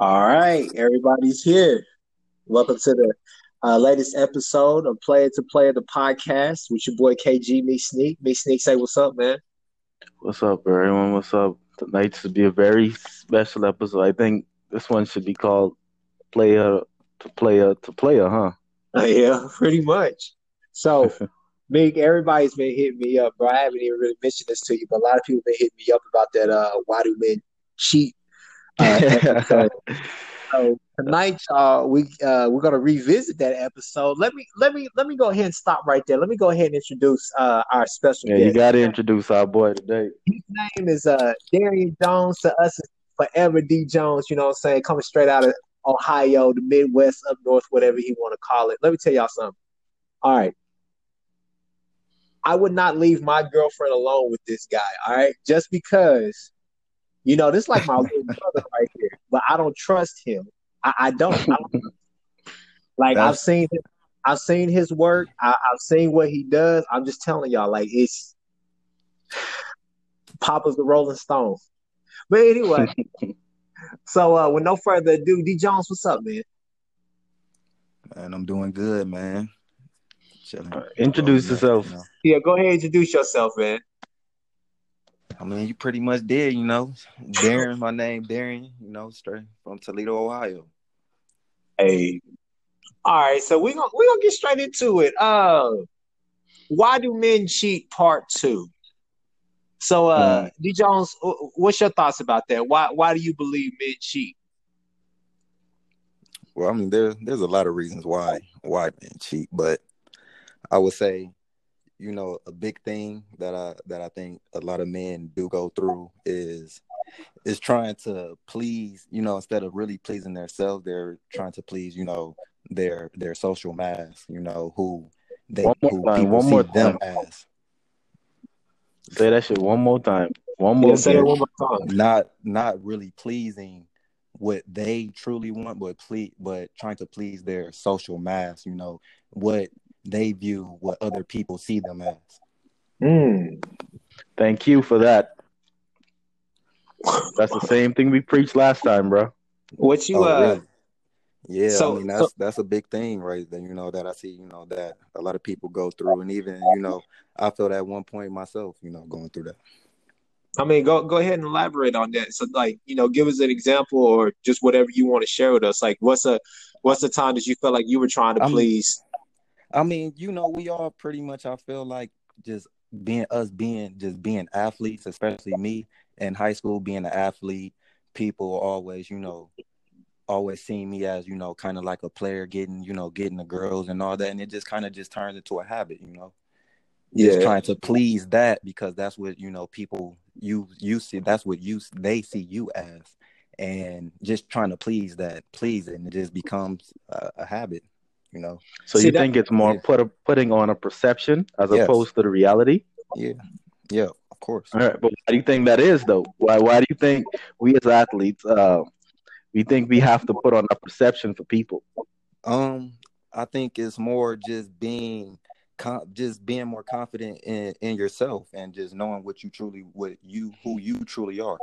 All right, everybody's here. Welcome to the uh, latest episode of Player to Player the podcast with your boy KG Meek Sneak. Meek Sneak, say what's up, man. What's up, everyone? What's up? Tonight should be a very special episode. I think this one should be called Player to Player to Player, huh? Uh, yeah, pretty much. So, Meek, everybody's been hitting me up, bro. I haven't even really mentioned this to you, but a lot of people been hitting me up about that. Uh, why do men cheat? Uh, so tonight, uh, we uh, we're gonna revisit that episode. Let me let me let me go ahead and stop right there. Let me go ahead and introduce uh, our special Yeah, guest. you got to introduce our boy today. His name is uh Darian Jones. To us, is forever D Jones. You know what I'm saying? Coming straight out of Ohio, the Midwest, up north, whatever he want to call it. Let me tell y'all something. All right. I would not leave my girlfriend alone with this guy. All right, just because, you know, this is like my little brother right here, but I don't trust him. I, I don't. I don't like I've seen, him, I've seen his work. I, I've seen what he does. I'm just telling y'all, like it's Papa's the Rolling Stones. But anyway, so uh, with no further ado, D Jones, what's up, man? Man, I'm doing good, man. Chilling. Introduce Oh, yourself. you know. Yeah, go ahead, introduce yourself, man. I mean, you pretty much did, you know. Darren, my name Darren, you know, straight from Toledo, Ohio. Hey. All right, so we're gonna we're gonna get straight into it. Uh why do men cheat part two? So uh D Jones, what's your thoughts about that? Why why do you believe men cheat? Well, I mean, there there's a lot of reasons why why men cheat, but I would say, you know, a big thing that I that I think a lot of men do go through is is trying to please, you know, instead of really pleasing themselves, they're trying to please, you know, their their social mass, you know, who they One more who time, people one see more them as. Say that shit one more time. One more Yeah, say it time. one more time. not not really pleasing what they truly want, but ple- but trying to please their social mass. You know what they view, what other people see them as. Mm. Thank you for that. That's the same thing we preached last time, bro. What you Oh, uh really? Yeah, so- I mean that's that's a big thing, right? That you know that I see, you know that a lot of people go through, and even you know I felt at one point myself, you know, going through that. I mean go go ahead and elaborate on that. So like, you know, give us an example or just whatever you want to share with us. Like what's a what's the time that you felt like you were trying to I'm- please? I mean, you know, we all pretty much. I feel like just being us, being just being athletes, especially me in high school, being an athlete. People always, you know, always seeing me as you know, kind of like a player, getting you know, getting the girls and all that, and it just kind of just turns into a habit, you know. Just Yeah. trying to please that because that's what you know people you you see that's what you they see you as, and just trying to please that, please, it, and it just becomes a, a habit, you know. So See, you that- think it's more Yeah. put a, putting on a perception as Yes. opposed to the reality? Yeah, yeah, of course. All right, but why do you think that is though? Why why do you think we as athletes uh we think we have to put on a perception for people? Um, I think it's more just being, just being more confident in in yourself and just knowing what you truly, what you, who you truly are.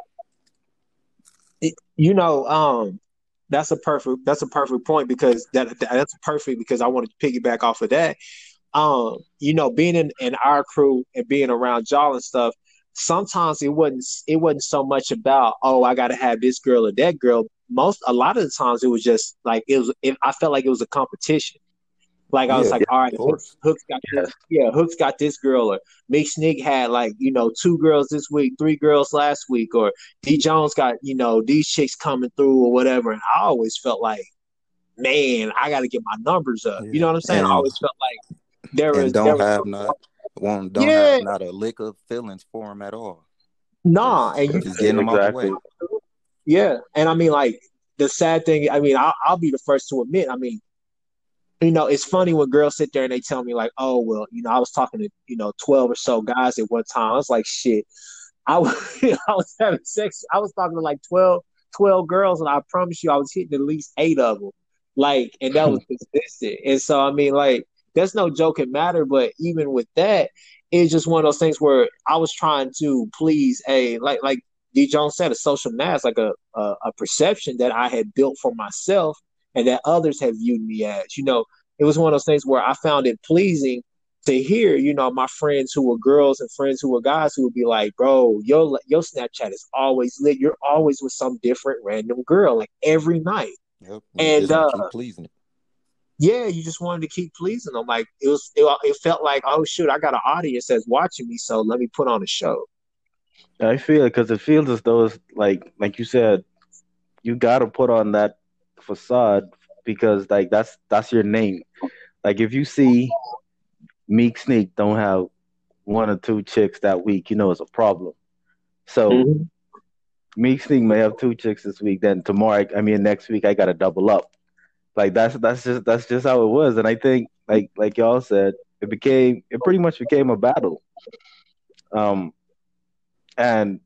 you know, um, that's a perfect that's a perfect point because that, that- that's perfect because I want to piggyback off of that. Um, you know, being in, in our crew and being around y'all and stuff, sometimes it wasn't it wasn't so much about oh I got to have this girl or that girl. Most a lot of the times it was just like it was. It, I felt like it was a competition. Like I was Yeah, like, all right, of course. Hooks got this, yeah, Hooks got this girl, or Meek Sneak had like you know two girls this week, three girls last week, or D Jones got you know these chicks coming through or whatever. And I always felt like, man, I got to get my numbers up. You know what I'm saying? I always felt like there was don't was have not, won't don't Yeah. have not a lick of feelings for him at all. nah, and you Just getting them out Exactly. the way. Yeah, and I mean, like the sad thing. I mean, I'll, I'll be the first to admit. I mean, you know, it's funny when girls sit there and they tell me like, "Oh, well, you know, I was talking to you know twelve or so guys at one time." I was like, "Shit," I was I was having sex. I was talking to like 12, 12 girls, and I promise you, I was hitting at least eight of them. Like, and that was consistent. And so, I mean, like, that's no joking matter. But even with that, it's just one of those things where I was trying to please a like like D. Jones said, a social mask, like a, a a perception that I had built for myself and that others have viewed me as. You know, it was one of those things where I found it pleasing to hear, you know, my friends who were girls and friends who were guys who would be like, bro, your your Snapchat is always lit. You're always with some different random girl, like every night. Yep. And, uh, keep pleasing it. Yeah, you just wanted to keep pleasing them. Like it was, it, it felt like, oh shoot, I got an audience that's watching me, so let me put on a show. I feel it because it feels as though it's like, like you said, you got to put on that facade because like that's that's your name. Like if you see Meek Sneak don't have one or two chicks that week, you know it's a problem. So Mm-hmm. Meek Sneak may have two chicks this week. Then tomorrow, I mean next week, I got to double up. Like that's that's just that's just how it was. And I think like like y'all said, it became it pretty much became a battle. Um, and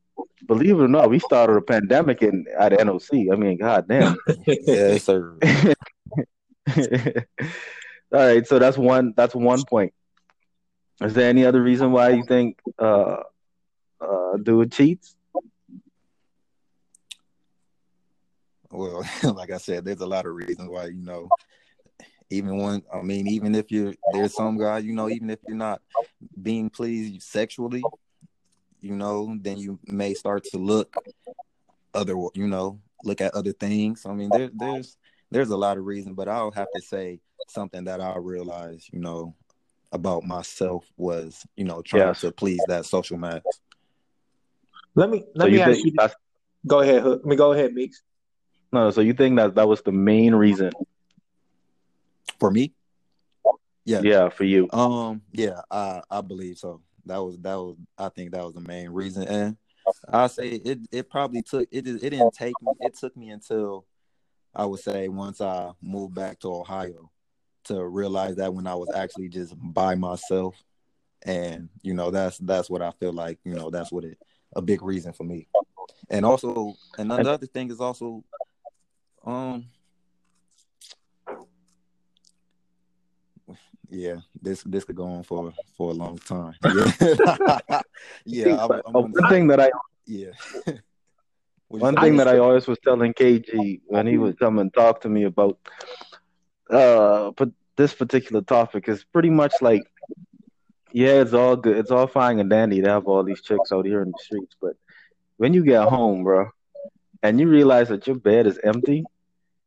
believe it or not, we started a pandemic in at NOC. I mean, god damn. Yes, sir. All right, so that's one that's one point. Is there any other reason why you think uh uh dude cheats? Well, like I said, there's a lot of reasons why you know. Even when I mean, even if you're there's some guy you know, even if you're not being pleased sexually, you know, then you may start to look other, you know, look at other things. I mean, there, there's there's a lot of reasons, but I'll have to say something that I realized, you know, about myself was, you know, trying Yes. to please that social mask. Let me let so me you ask think you. that's Go ahead, Let me go ahead, Meeks. no, so you think that that was the main reason? For me, yeah, Yeah, for you. Um, yeah, I I believe so. That was that was I think that was the main reason, and I say it it probably took it it didn't take me it took me until I would say once I moved back to Ohio to realize that when I was actually just by myself, and you know that's that's what I feel like you know that's what it a big reason for me, and also another thing is also um yeah, this this could go on for for a long time. Yeah, yeah. I'm, I'm gonna one thing that I yeah. One say? thing that I always was telling KG when he would come and talk to me about uh but this particular topic is pretty much like yeah, it's all good. It's all fine and dandy to have all these chicks out here in the streets, but when you get home, bro, and you realize that your bed is empty,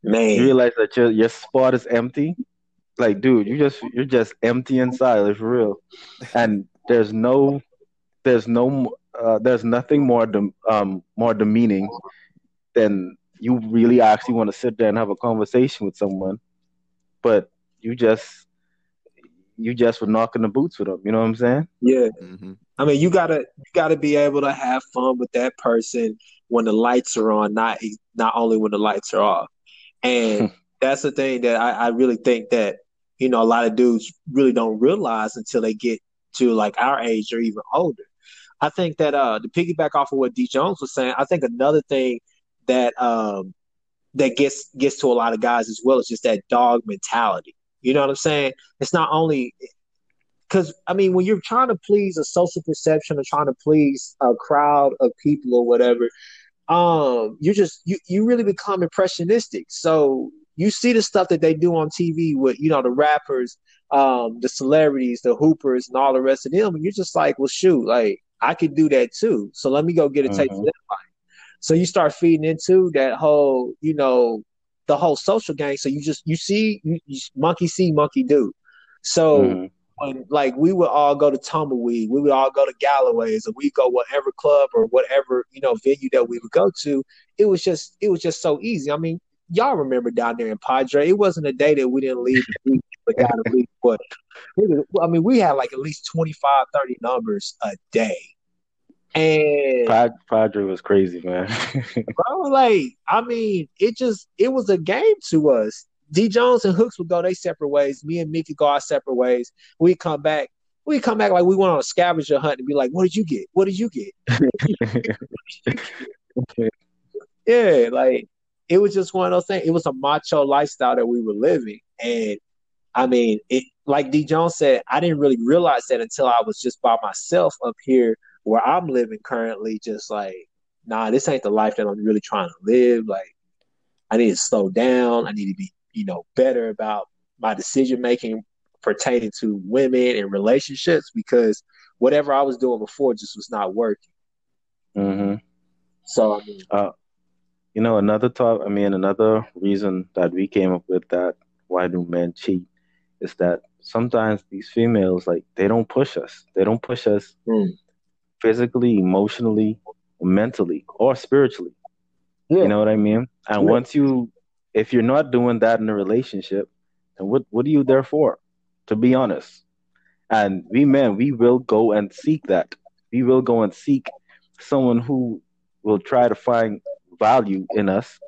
man, you realize that your your spot is empty, like dude, you just you're just empty inside, It's real. And there's no there's no uh, there's nothing more dem- um more demeaning than you really actually want to sit there and have a conversation with someone, but you just you just were knocking the boots with them. You know what I'm saying? yeah. Mhm. I mean, you gotta you gotta be able to have fun with that person when the lights are on, not not only when the lights are off. And that's the thing that I, I really think that you know a lot of dudes really don't realize until they get to like our age or even older. I think that uh to piggyback off of what D Jones was saying, I think another thing that um that gets gets to a lot of guys as well is just that dog mentality. You know what I'm saying? It's not only because I mean, when you're trying to please a social perception or trying to please a crowd of people or whatever, um, you just you you really become impressionistic. So you see the stuff that they do on TV with you know the rappers, um, the celebrities, the hoopers, and all the rest of them, and you're just like, well, shoot, like I could do that too. So let me go get a taste of Mhm. that life. So you start feeding into that whole, you know, the whole social gang. So you just you see you, you monkey see, monkey do. So Mhm. when like we would all go to Tumbleweed, we would all go to Galloway's, or we go whatever club or whatever you know venue that we would go to. It was just it was just so easy. I mean, y'all remember down there in Padre, it wasn't a day that we didn't leave the beach, but got to leave. But we was- I mean, we had like at least 25, 30 numbers a day, and Pad- Padre was crazy, man. bro, like I mean, it just it was a game to us. D Jones and Hooks would go their separate ways. Me and Mickey go our separate ways. We'd come back. We'd come back like we went on a scavenger hunt and be like, "What did you get? What did you get?" Yeah, like it was just one of those things. It was a macho lifestyle that we were living, and I mean, it like D Jones said, I didn't really realize that until I was just by myself up here where I'm living currently, just like nah, this ain't the life that I'm really trying to live. Like, I need to slow down. I need to be, you know, better about my decision making pertaining to women and relationships because whatever I was doing before just was not working. Mm-hmm. So I mean, uh, you know, another thought. I mean, another reason that we came up with that why do men cheat is that sometimes these females like they don't push us. They don't push us mm. physically, emotionally, mentally, or spiritually. Yeah. You know what I mean? And yeah. once you, if you're not doing that in a relationship, then what what are you there for? To be honest, and we men, we will go and seek that. We will go and seek someone who will try to find value in us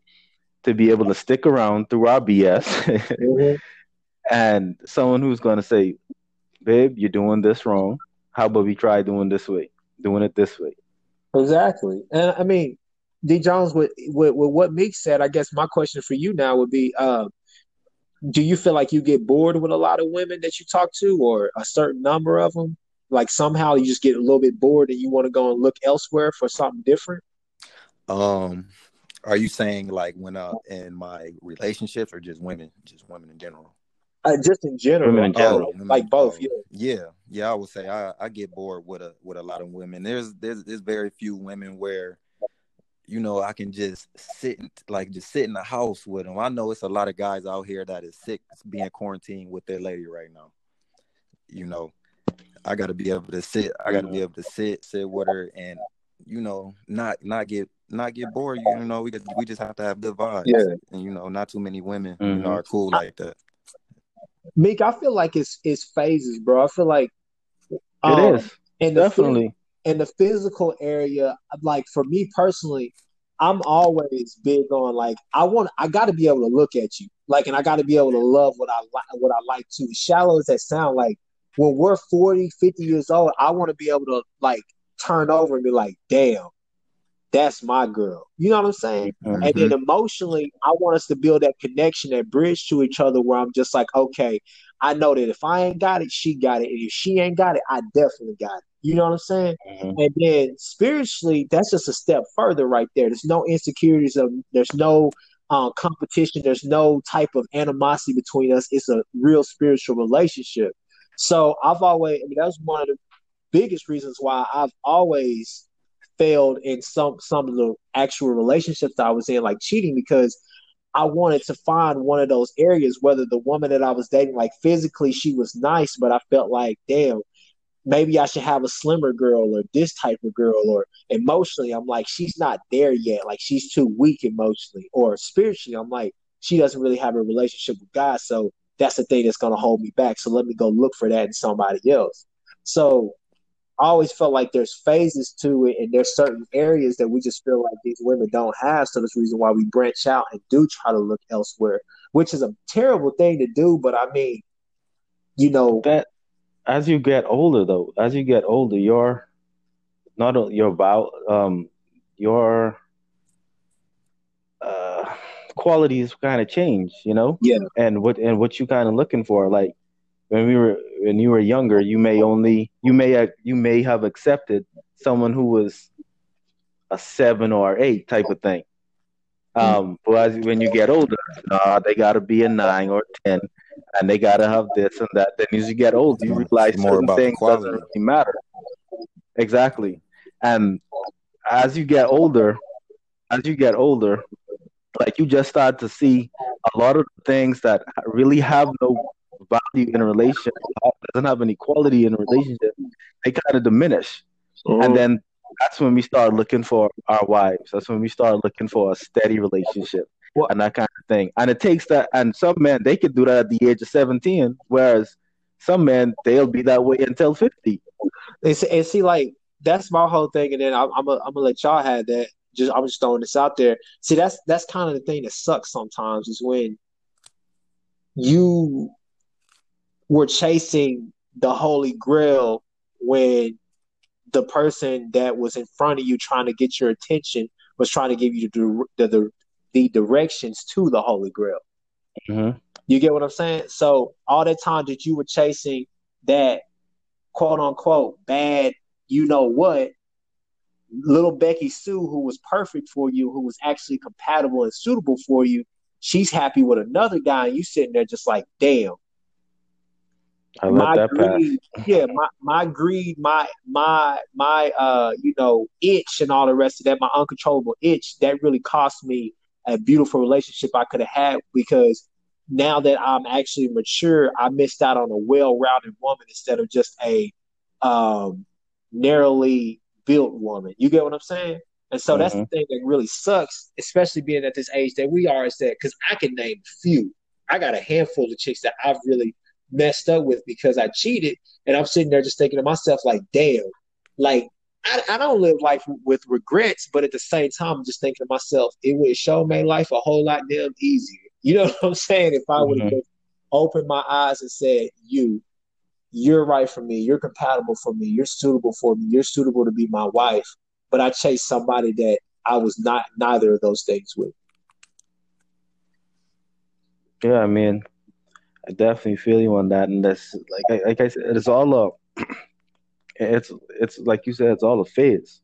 to be able to stick around through our BS. mm-hmm. And someone who's going to say, babe, you're doing this wrong. How about we try doing this way, doing it this way? Exactly. And I mean, D. Jones, with, with, with what Meek said, I guess my question for you now would be uh, do you feel like you get bored with a lot of women that you talk to or a certain number of them? Like somehow you just get a little bit bored and you want to go and look elsewhere for something different? Um, are you saying like when uh in my relationships or just women, just women in general? Uh, just in general, women in general, oh, like both. Oh, yeah, yeah, yeah. I would say I, I get bored with a with a lot of women. There's there's there's very few women where you know, I can just sit like just sit in the house with them. I know it's a lot of guys out here that is sick being quarantined with their lady right now. You know, I got to be able to sit. I got to be able to sit, sit with her, and you know, not not get not get bored. You know, we we just have to have good vibes. Yeah, and you know, not too many women mm-hmm. you know are cool like that. Meek, I feel like it's it's phases, bro. I feel like um, it is and definitely in the physical area, like for me personally, I'm always big on like I want I got to be able to look at you like and I got to be able to love what I like what I like too. Shallow as that sound like when we're 40, 50 years old, I want to be able to like turn over and be like, damn, that's my girl. You know what I'm saying? Mm-hmm. And then emotionally, I want us to build that connection, that bridge to each other where I'm just like, okay, I know that if I ain't got it, she got it. And if she ain't got it, I definitely got it. You know what I'm saying? Mm-hmm. And then spiritually, that's just a step further right there. There's no insecurities of there's no uh, competition, there's no type of animosity between us. It's a real spiritual relationship. So I've always I mean that's one of the biggest reasons why I've always failed in some some of the actual relationships I was in, like cheating, because I wanted to find one of those areas, whether the woman that I was dating, like physically she was nice, but I felt like, damn, maybe I should have a slimmer girl or this type of girl, or emotionally, I'm like, she's not there yet. Like she's too weak emotionally, or spiritually, I'm like, she doesn't really have a relationship with God. So that's the thing that's gonna hold me back. So let me go look for that in somebody else. So I always felt like there's phases to it, and there's certain areas that we just feel like these women don't have. So that's the reason why we branch out and do try to look elsewhere, which is a terrible thing to do. But I mean, you know that as you get older, though, as you get older, your not your about um your uh qualities kind of change, you know. Yeah. And what and what you kind of looking for, like when we were when you were younger, you may only you may you may have accepted someone who was a seven or eight type of thing. Um, but as, when you get older, uh, they got to be a nine or ten, and they got to have this and that. Then as you get older, you realize more about things doesn't really matter. Exactly, and as you get older, as you get older, like you just start to see a lot of things that really have no value in a relationship, doesn't have any quality in a relationship, they kind of diminish. Mm-hmm. And then that's when we start looking for our wives. That's when we start looking for a steady relationship well, and that kind of thing. And it takes that. And some men they could do that at the age of seventeen, whereas some men they'll be that way until fifty. And see, and see like that's my whole thing. And then I'm I'm gonna, I'm gonna let y'all have that. Just I'm just throwing this out there. See, that's that's kind of the thing that sucks sometimes is when you were chasing the holy grail when the person that was in front of you trying to get your attention was trying to give you the the, the, the directions to the holy grail. Mm-hmm. You get what I'm saying? So all that time that you were chasing that quote unquote bad, you know what, little Becky Sue, who was perfect for you, who was actually compatible and suitable for you, she's happy with another guy, and you sitting there just like, damn. I let my that greed, pass. yeah, my my greed, my my my uh, you know, itch and all the rest of that, my uncontrollable itch, that really cost me a beautiful relationship I could have had because now that I'm actually mature, I missed out on a well-rounded woman instead of just a um, narrowly built woman. You get what I'm saying? And so that's the Mhm. thing that really sucks, especially being at this age that we are, is that because I can name a few. I got a handful of chicks that I've really messed up with because I cheated, and I'm sitting there just thinking to myself, like, damn, like I, I don't live life with regrets, but at the same time, I'm just thinking to myself, it would show my life a whole lot damn easier. You know what I'm saying? If I would have Mhm. opened my eyes and said, you, you're right for me, you're compatible for me, you're suitable for me, you're suitable to be my wife, but I chased somebody that I was not neither of those things with. Yeah, I mean, I definitely feel you on that, and that's like I, like I said, it's all a, it's it's like you said, it's all a phase.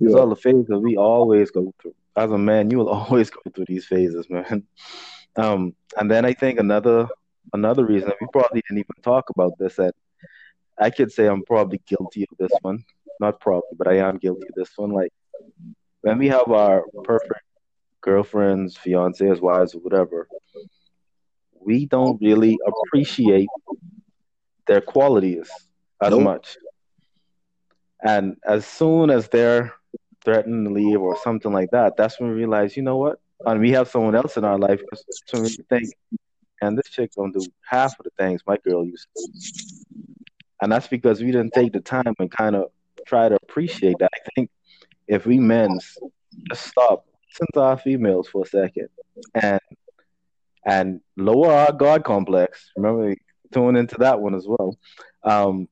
It's Yeah. all a phase that we always go through. As a man, you will always go through these phases, man. Um, and then I think another another reason we probably didn't even talk about this that I could say I'm probably guilty of this one. Not probably, but I am guilty of this one. Like when we have our perfect girlfriends, fiancés, wives, or whatever, we don't really appreciate their qualities as Nope. much. And as soon as they're threatening to leave or something like that, that's when we realize, you know what? And we have someone else in our life. So we think, and this chick don't do half of the things my girl used to. do. And that's because we didn't take the time and kind of try to appreciate that. I think if we men just stop, listen to our females for a second, and and lower our God complex. Remember, tune into that one as well. Um,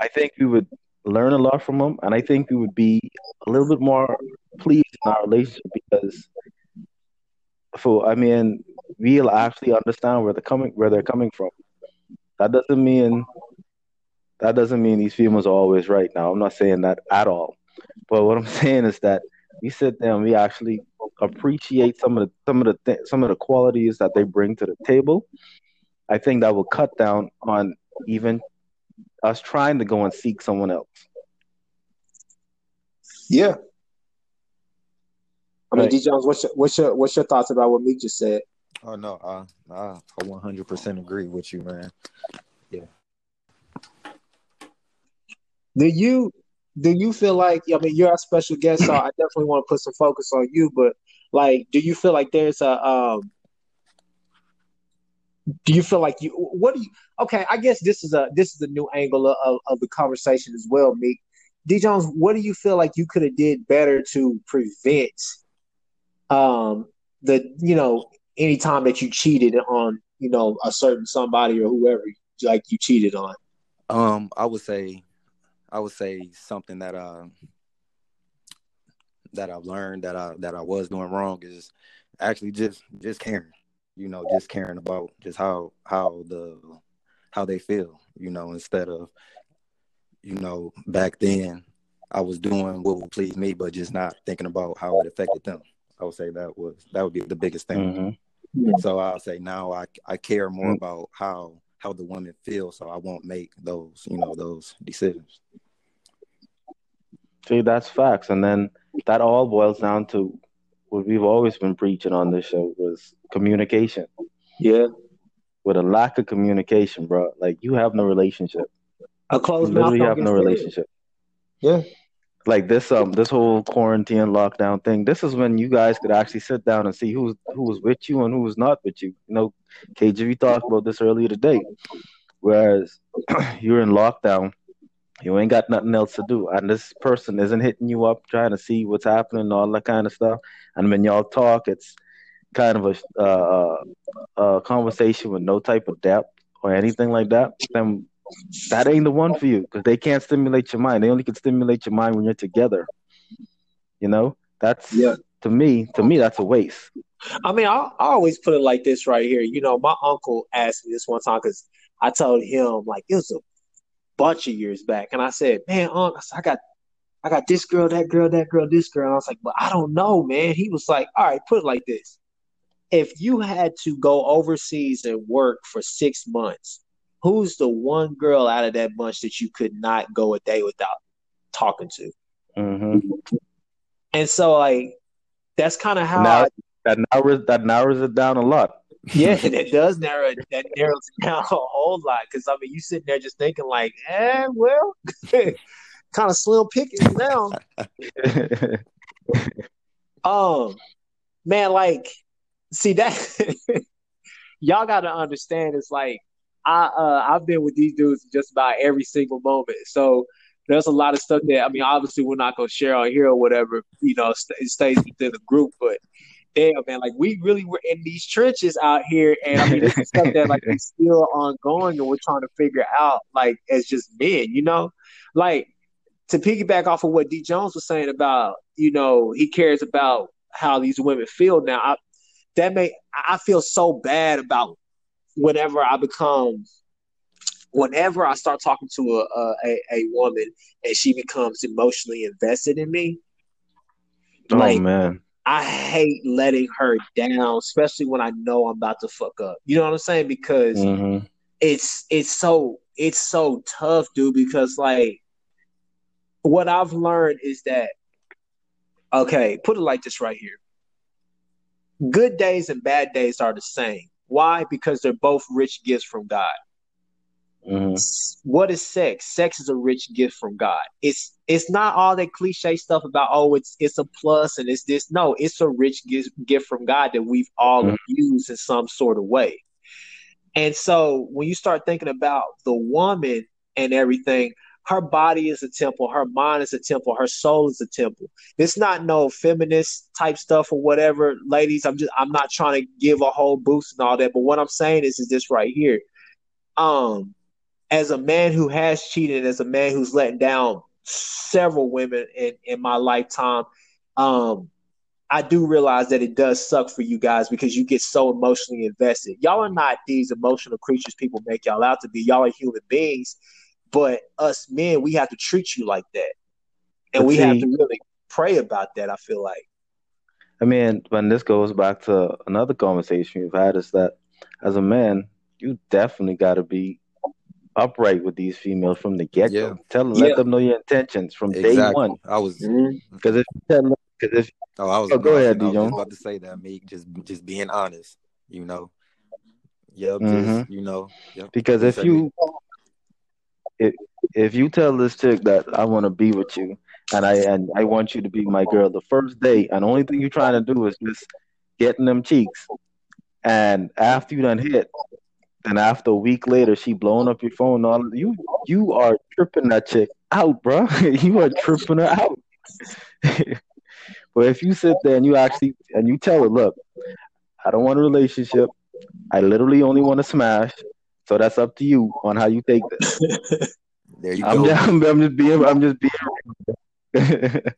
I think we would learn a lot from them, and I think we would be a little bit more pleased in our relationship because, for I mean, we'll actually understand where they're coming where they're coming from. That doesn't mean that doesn't mean these females are always right. Now, I'm not saying that at all. But what I'm saying is that we sit there and we actually appreciate some of the some of the th- some of the qualities that they bring to the table. I think that will cut down on even us trying to go and seek someone else. Yeah. I mean, Right. D Jones, what's your, what's your what's your thoughts about what Meek just said? Oh no, I I, I 100% agree with you, man. Yeah. Do you do you feel like I mean you're our special guest, so I definitely want to put some focus on you, but like do you feel like there's a um do you feel like you what do you okay, I guess this is a this is a new angle of, of the conversation as well, Meek. D Jones, what do you feel like you could have did better to prevent um the you know any time that you cheated on, you know, a certain somebody or whoever like you cheated on? Um, I would say, I would say something that uh that I've learned that I that I was doing wrong is actually just just caring, you know, just caring about just how how the how they feel, you know, instead of you know back then I was doing what would please me, but just not thinking about how it affected them. I would say that was that would be the biggest thing. hmm So I'll say now I I care more Mm. about how how the woman feels, so I won't make those you know those decisions. See, that's facts, and then that all boils down to what we've always been preaching on this show was communication. Yeah. With a lack of communication, bro, like you have no relationship. A You closed mouth literally don't have get no fed. relationship. Yeah. Like this, um, this whole quarantine lockdown thing. This is when you guys could actually sit down and see who's who was with you and who was not with you. You know, KGV talked about this earlier today. Whereas you're in lockdown, you ain't got nothing else to do, and this person isn't hitting you up trying to see what's happening and all that kind of stuff. And when y'all talk, it's kind of a uh, a conversation with no type of depth or anything like that. Then that ain't the one for you because they can't stimulate your mind. They only can stimulate your mind when you're together. You know, that's Yeah. to me. To me, that's a waste. I mean, I, I always put it like this right here. You know, my uncle asked me this one time because I told him like it was a bunch of years back, and I said, "Man, unc, I I got I got this girl, that girl, that girl, this girl. And I was like, but I don't know, man. He was like, all right, put it like this. If you had to go overseas and work for six months, who's the one girl out of that bunch that you could not go a day without talking to? Mm-hmm. And so, like, that's kind of how Now- I, That narrows that narrows it down a lot. yeah, that does narrow it, that narrows it down a whole lot. Because I mean, you sitting there just thinking like, eh, well, kind of slim pickings now. Um, man, like, see that y'all got to understand. It's like I uh I've been with these dudes just about every single moment. So there's a lot of stuff that I mean, obviously we're not gonna share on here or whatever. You know, st- it stays within the group, but. Damn man, like we really were in these trenches out here, and I mean, this is stuff that like is still ongoing, and we're trying to figure out, like as just men, you know, like to piggyback off of what D Jones was saying about, you know, he cares about how these women feel now. I, that may I feel so bad about whenever I become, whenever I start talking to a a, a, woman and she becomes emotionally invested in me. oh Like man. I hate letting her down, especially when I know I'm about to fuck up. You know what I'm saying? Because Mm-hmm. it's it's so it's so tough, dude. Because like, what I've learned is that okay, put it like this right here: good days and bad days are the same. Why? Because they're both rich gifts from God. Mm-hmm. What is sex? Sex is a rich gift from God. It's it's not all that cliche stuff about oh it's it's a plus and it's this. No, it's a rich gift gift from God that we've all Mhm. abused in some sort of way. And so when you start thinking about the woman and everything, her body is a temple, her mind is a temple, her soul is a temple. It's not no feminist type stuff or whatever, ladies. I'm just I'm not trying to give a whole boost and all that, but what I'm saying is is this right here. Um, as a man who has cheated, as a man who's letting down several women in in my lifetime, um, I do realize that it does suck for you guys because you get so emotionally invested. Y'all are not these emotional creatures people make y'all out to be. Y'all are human beings, but us men, we have to treat you like that, and But we have to really pray about that. I feel like. I mean, when this goes back to another conversation we've had, is that as a man, you definitely got to be upright with these females from the get go. Yeah. Tell them, Yeah. let them know your intentions from day one. I was. Because if you tell them, because if Oh, I was. Oh, go I was- ahead, I was just about to say that, me just just being honest. You know. Yep. Mhm. Just you know. Yep. because if Exactly. you if if you tell this chick that I want to be with you and I and I want you to be my girl the first day, and the only thing you're trying to do is just getting them cheeks, and after you done hit, then after a week later she blowing up your phone, all you you are tripping that chick out, bro. you are tripping her out. but if you sit there and you actually and you tell her, look, I don't want a relationship. I literally only want to smash. So that's up to you on how you take this. there you I'm go. just, I'm, I'm just being I'm just being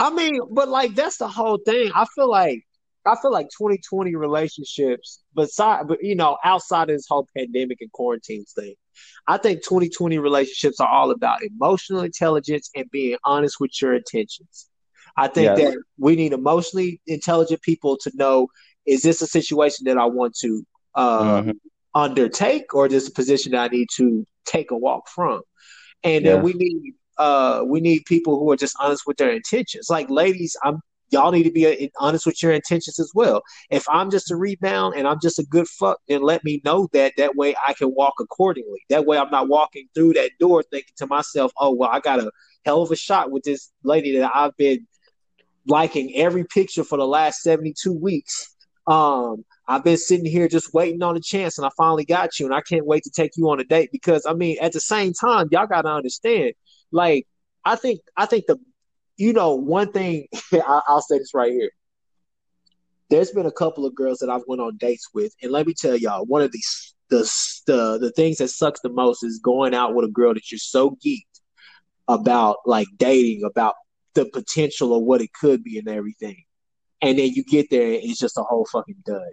I mean, but like that's the whole thing. I feel like I feel like 2020 relationships, beside but you know, outside of this whole pandemic and quarantine thing, I think 2020 relationships are all about emotional intelligence and being honest with your intentions. I think Yes. that we need emotionally intelligent people to know is this a situation that I want to uh, Mhm. Undertake or just a position that I need to take a walk from. And then we need uh we need people who are just honest with their intentions. Like ladies, I'm y'all need to be uh, honest with your intentions as well. If I'm just a rebound and I'm just a good fuck, then let me know that. That way I can walk accordingly. That way I'm not walking through that door thinking to myself, oh well, I got a hell of a shot with this lady that I've been liking every picture for the last 72 weeks. Um, I've been sitting here just waiting on a chance, and I finally got you, and I can't wait to take you on a date because I mean, at the same time, y'all got to understand. Like, I think, I think the, you know, one thing I, I'll say this right here. There's been a couple of girls that I've went on dates with, and let me tell y'all, one of these the the the things that sucks the most is going out with a girl that you're so geeked about, like dating, about the potential of what it could be and everything, and then you get there it's just a whole fucking dud.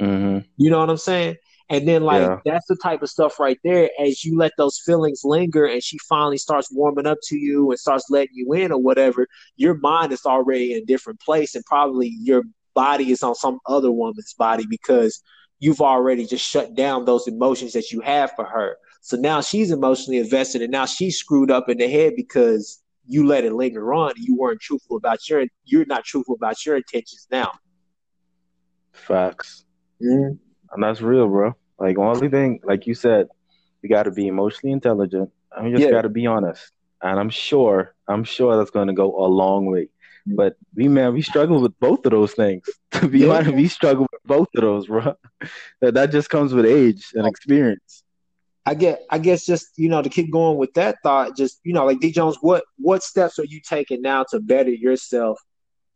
Mhm. You know what I'm saying? And then like yeah. that's the type of stuff right there. As you let those feelings linger and she finally starts warming up to you and starts letting you in or whatever, your mind is already in a different place and probably your body is on some other woman's body because you've already just shut down those emotions that you have for her. So now she's emotionally invested and now she's screwed up in the head because you let it linger on you weren't truthful about your you're not truthful about your intentions now. Facts. Mm-hmm. And that's real, bro. Like only thing, like you said, you got to be emotionally intelligent. I mean, you just yeah. got to be honest. And I'm sure, I'm sure that's going to go a long way. But we, man, we struggle with both of those things. To be yeah. honest, we struggle with both of those, bro. that that just comes with age and experience. I get, I guess, just you know, to keep going with that thought, just you know, like D Jones, what what steps are you taking now to better yourself,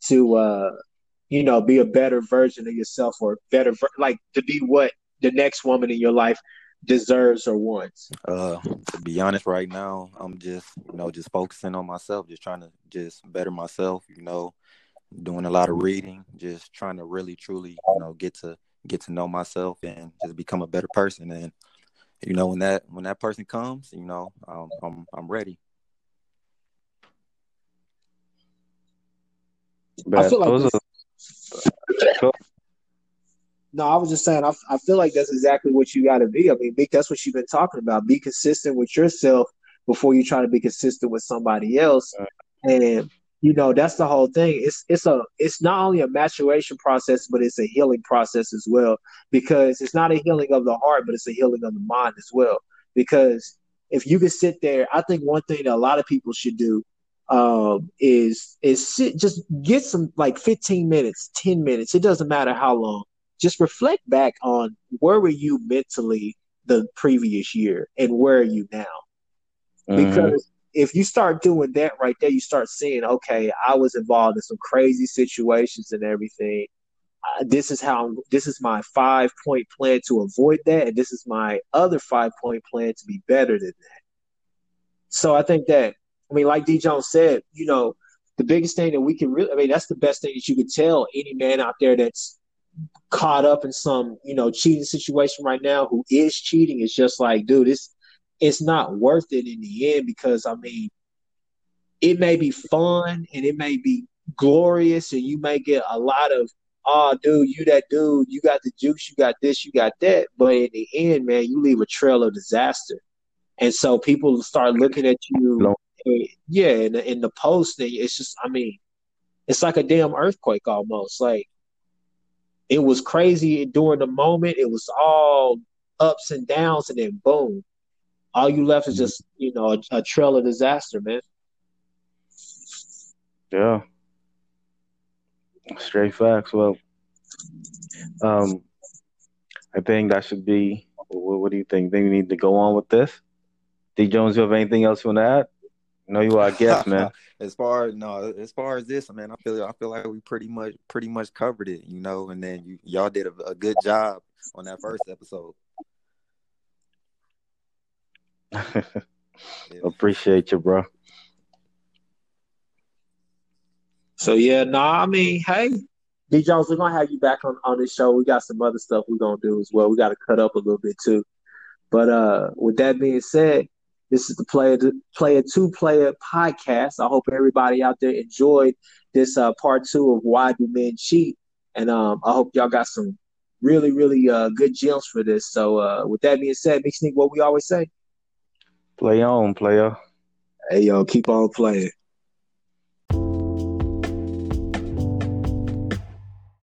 to uh, you know, be a better version of yourself or better, like to be what the next woman in your life deserves or wants? Uh, to be honest, right now, I'm just, you know, just focusing on myself, just trying to just better myself, you know, doing a lot of reading, just trying to really truly, you know, get to get to know myself and just become a better person. And you know, when that when that person comes, you know, um, I'm I'm ready. I feel like no, I was just saying, I, I feel like that's exactly what you got to be. I mean, that's what you've been talking about. Be consistent with yourself before you try to be consistent with somebody else. And you know, that's the whole thing. It's it's a it's not only a maturation process, but it's a healing process as well. Because it's not a healing of the heart, but it's a healing of the mind as well. Because if you can sit there, I think one thing that a lot of people should do um, is is sit, just get some like 15 minutes, 10 minutes. It doesn't matter how long. Just reflect back on where were you mentally the previous year and where are you now? Mm-hmm. Because if you start doing that right there, you start seeing, okay, I was involved in some crazy situations and everything. Uh, this is how I'm, this is my five point plan to avoid that, and this is my other five point plan to be better than that. So I think that I mean, like D. Jones said, you know, the biggest thing that we can really, I mean, that's the best thing that you could tell any man out there that's caught up in some, you know, cheating situation right now who is cheating is just like, dude, it's it's not worth it in the end because I mean, it may be fun and it may be glorious and you may get a lot of oh dude, you that dude, you got the juice, you got this, you got that. But in the end, man, you leave a trail of disaster. And so people start looking at you yeah, in the, in the post, it's just, I mean, it's like a damn earthquake almost. Like it was crazy during the moment. It was all ups and downs, and then boom, all you left is just you know a, a trail of disaster, man. Yeah, straight facts. Well, um, I think that should be. What, what do you think? Think we need to go on with this? D Jones, you have anything else you want to add? know you are a guest, man. as far no, as far as this, man, I feel I feel like we pretty much pretty much covered it, you know. And then you y'all did a, a good job on that first episode. Appreciate you, bro. So yeah, no, nah, I mean, hey, D Jones, we're gonna have you back on on this show. We got some other stuff we're gonna do as well. We got to cut up a little bit too. But uh, with that being said, this is the Player Player Two Player podcast. I hope everybody out there enjoyed this uh, part two of Why Do Men Cheat, and um, I hope y'all got some really really uh, good gems for this. So uh, with that being said, Big Sneak, what we always say: Play on, player. Hey yo, keep on playing.